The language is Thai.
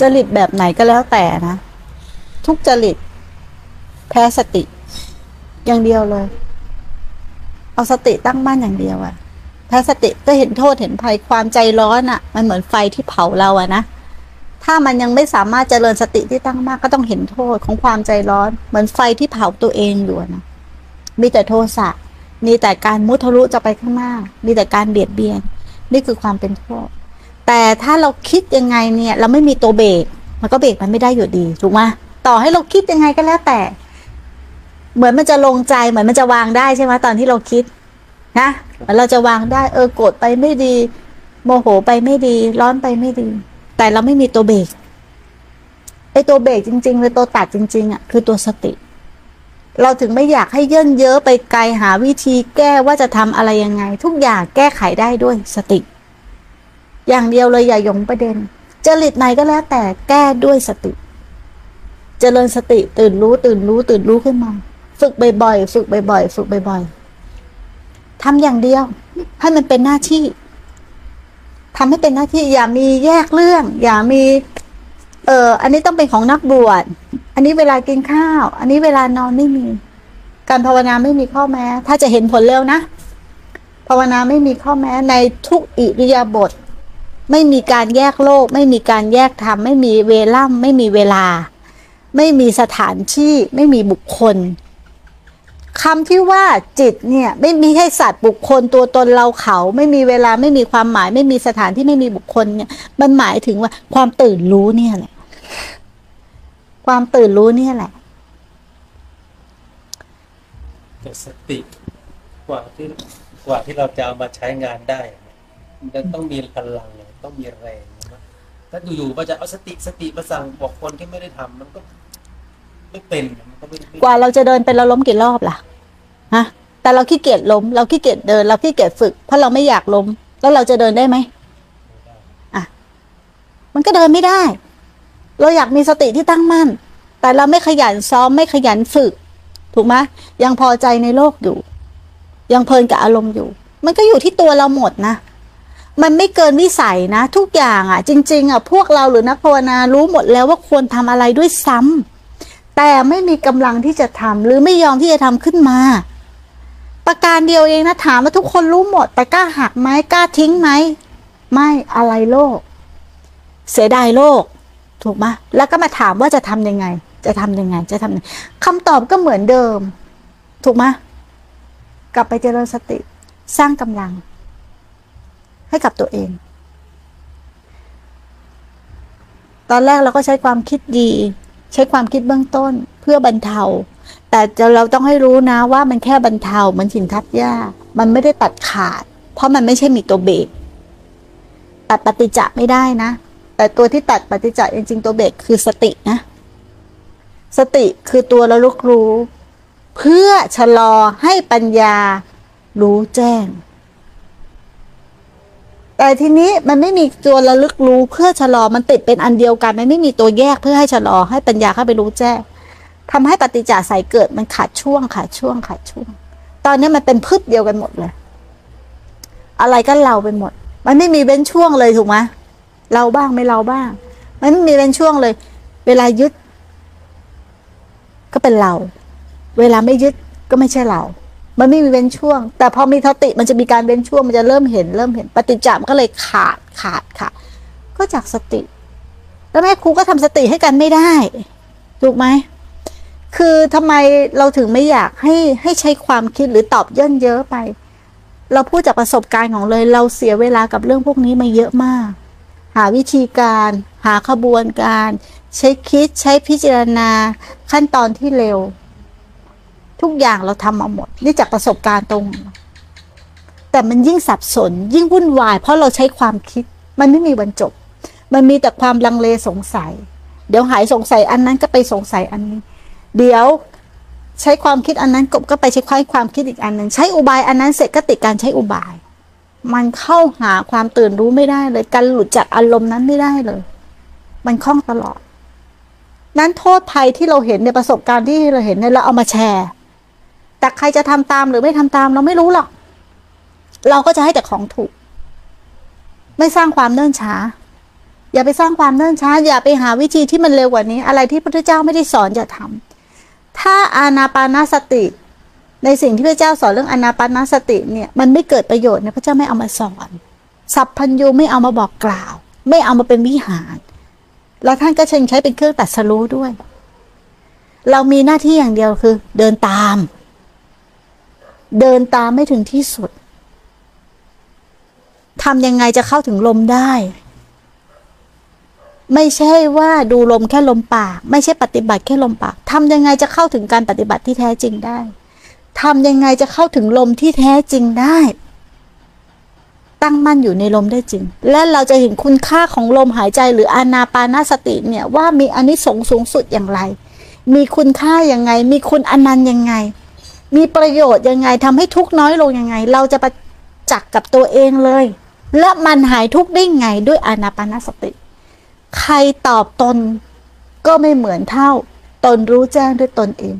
จริตแบบไหนก็แล้วแต่นะ ทุกจริต แพ้สติ อย่างเดียวเลย เอาสติตั้งมั่นอย่างเดียวอะแพ้สติก็เห็นโทษเห็นภัยความใจร้อนอะมันเหมือนไฟที่เผาเราอะนะถ้ามันยังไม่สามารถเจริญสติที่ตั้งมากก็ต้องเห็นโทษของความใจร้อน เหมือนไฟที่เผาตัวเองอยู่นะมีแต่โทสะมีแต่การมุทะลุจะไปข้างหน้า มีแต่การเบียดเบียน นี่คือความเป็นโทษ แต่ถ้าเราคิดยังไงเนี่ย เราไม่มีตัวเบรกมันก็เบรกมันไม่ได้อยู่ดีถูกไหมต่อให้เราคิดยังไงก็แล้วแต่ เหมือนมันจะลงใจเหมือนมันจะวางได้ใช่ไหมตอนที่เราคิดนะเหมือนเราจะวางได้ เออโกรธไปไม่ดี โมโหไปไม่ดี ร้อนไปไม่ดี แต่เราไม่มีตัวเบรกไอตัวเบรกจริงๆเลยตัวตัดจริง ๆอะคือตัวสติ เราถึงไม่อยากให้เยิ่นเยอะไปไกลหาวิธีแก้ว่าจะทำอะไรยังไง ทุกอย่างแก้ไขได้ด้วยสติ อย่างเดียวเลยอย่าหยงประเด็น จริตไหนก็แล้วแต่แก้ด้วยสติ เจริญสติตื่นรู้ตื่นรู้ตื่นรู้ขึ้นมา ฝึกบ่อยๆฝึกบ่อยๆฝึกบ่อยๆทำอย่างเดียว ให้มันเป็นหน้าที่ทำให้เป็นหน้าที่อย่ามีแยกเรื่อง อย่ามี เอออันนี้ต้องเป็นของนักบวชอันนี้เวลากินข้าว อันนี้เวลานอนไม่มี การภาวนาไม่มีข้อแม้ ถ้าจะเห็นผลเร็วนะภาวนาไม่มีข้อแม้ในทุกอิริยาบถ ไม่มีการแยกโลก ไม่มีการแยกธรรม ไม่มีเวล่ำไม่มีเวลา ไม่มีสถานที่ไม่มีบุคคลคำที่ว่าจิตเนี่ยไม่มีให้สัตว์บุคคลตัวตนเราเขา ไม่มีเวลาไม่มีความหมาย ไม่มีสถานที่ไม่มีบุคคลเนี่ยมันหมายถึงว่าความตื่นรู้เนี่ยแหละความตื่นรู้เนี่ยแหละแต่สติกว่าที่กว่าที่เราจะเอามาใช้งานได้มันต้องมีพลัง ต้องมีแรงนะถ้าอยู่ๆว่าจะเอาสติสติมาสั่งบอกคนที่ไม่ได้ทำมันก็ไม่เป็นมันก็ไม่ไม่กว่าเราจะเดินเป็นเราล้มกี่รอบล่ะฮะแต่เราขี้เกียจล้ม เราขี้เกียจเดิน เราขี้เกียจฝึก เพราะเราไม่อยากล้ม แล้วเราจะเดินได้ไหมได้มันก็เดินไม่ได้ เราอยากมีสติที่ตั้งมั่น แต่เราไม่ขยันซ้อมไม่ขยันฝึก ถูกไหมยังพอใจในโลกอยู่ ยังเพลินกับอารมณ์อยู่ มันก็อยู่ที่ตัวเราหมดนะ มันไม่เกินวิสัยนะ ทุกอย่างอะ จริง ๆอะพวกเราหรือนักภาวนารู้หมดแล้วว่าควรทำอะไรด้วยซ้ำแต่ไม่มีกำลังที่จะทำหรือไม่ยอมที่จะทำขึ้นมา ประการเดียวเองนะถามว่าทุกคนรู้หมด แต่กล้าหักไหมกล้าทิ้งไหมไม่อะไรโลก เสียดายโลก ถูกไหมแล้วก็มาถามว่าจะทำยังไง จะทำยังไงจะทำยังไงคำตอบก็เหมือนเดิม ถูกไหมกลับไปเจริญสติ สร้างกำลัง ให้กับตัวเอง ตอนแรกเราก็ใช้ความคิดดี ใช้ความคิดเบื้องต้นเพื่อบรรเทา แต่เราต้องให้รู้นะว่ามันแค่บรรเทาเหมือนหินทับหญ้า มันไม่ได้ตัดขาด เพราะมันไม่ใช่มีตัวเบรกตัดปฏิจจะไม่ได้นะ แต่ตัวที่ตัดปฏิจจะจริงๆตัวเบรกคือสตินะ สติคือตัวระลึกรู้ เพื่อชะลอให้ปัญญารู้แจ้ง แต่ทีนี้มันไม่มีตัวระลึกรู้เพื่อชะลอมันติดเป็นอันเดียวกันมันไม่มีตัวแยกเพื่อให้ชะลอให้ปัญญาเข้าไปรู้แจ้งทำให้ปฏิจจสายเกิดมันขาดช่วงขาดช่วงขาดช่วง ตอนนี้มันเป็นพืชเดียวกันหมดเลย อะไรก็เราไปหมด มันไม่มีเว้นช่วงเลยถูกไหมเราบ้างไม่เราบ้าง มันไม่มีเว้นช่วงเลย เวลายึด ก็เป็นเรา เวลาไม่ยึดก็ไม่ใช่เรา มันไม่มีเว้นช่วง แต่พอมีสติมันจะมีการเว้นช่วงมันจะเริ่มเห็นเริ่มเห็นปฏิจจามก็เลยขาดขาดขาดก็จากสติ แล้วแม่ครูก็ทำสติให้กันไม่ได้ถูกไหมคือทำไมเราถึงไม่อยากให้ให้ใช้ความคิดหรือตอบเย่นเยอะไป เราพูดจากประสบการณ์ของเลย เราเสียเวลากับเรื่องพวกนี้มาเยอะมาก หาวิธีการ หาขบวนการ ใช้คิดใช้พิจารณาขั้นตอนที่เร็ว ทุกอย่างเราทำมาหมด นี่จากประสบการณ์ตรง แต่มันยิ่งสับสน ยิ่งวุ่นวาย เพราะเราใช้ความคิด มันไม่มีวันจบ มันมีแต่ความลังเลสงสัย เดี๋ยวหายสงสัยอันนั้นก็ไปสงสัยอันนี้ เดี๋ยวใช้ความคิดอันนั้นกบก็ไปใช้ความคิดอีกอันหนึ่งใช้อุบายอันนั้นเสร็จก็ติดการใช้อุบาย มันเข้าหาความตื่นรู้ไม่ได้เลย การหลุดจากอารมณ์นั้นไม่ได้เลย มันคล่องตลอด นั้นโทษภัยที่เราเห็นในประสบการณ์ที่เราเห็นเนี่ยเราเอามาแชร์ แต่ใครจะทำตามหรือไม่ทำตามเราไม่รู้หรอก เราก็จะให้แต่ของถูก ไม่สร้างความเนิ่นช้า อย่าไปสร้างความเนิ่นช้า อย่าไปหาวิธีที่มันเร็วกว่านี้ อะไรที่พระพุทธเจ้าไม่ได้สอนอย่าทำถ้าอานาปานสติ ในสิ่งที่พระเจ้าสอนเรื่องอานาปานสติเนี่ยมันไม่เกิดประโยชน์เนี่ยพระเจ้าไม่เอามาสอนสัพพัญญูไม่เอามาบอกกล่าว ไม่เอามาเป็นวิหาร แล้วท่านก็เชิงใช้เป็นเครื่องตัดสรู้ด้วย เรามีหน้าที่อย่างเดียวคือ เดินตาม เดินตามไม่ถึงที่สุดทำยังไงจะเข้าถึงลมได้ ไม่ใช่ว่าดูลมแค่ลมปาก ไม่ใช่ปฏิบัติแค่ลมปากทำยังไงจะเข้าถึงการปฏิบัติที่แท้จริงได้ทำยังไงจะเข้าถึงลมที่แท้จริงได้ ตั้งมั่นอยู่ในลมได้จริง และเราจะเห็นคุณค่าของลมหายใจหรืออานาปานาสติเนี่ยว่ามีอานิสงส์สูงสุดอย่างไร มีคุณค่ายังไง มีคุณอนันต์ยังไง มีประโยชน์ยังไงทำให้ทุกน้อยลงยังไง เราจะประจักษ์กับตัวเองเลย และมันหายทุกได้ไงด้วยอานาปานสติ ใครตอบตนก็ไม่เหมือนเท่า ตนรู้แจ้งด้วยตนเอง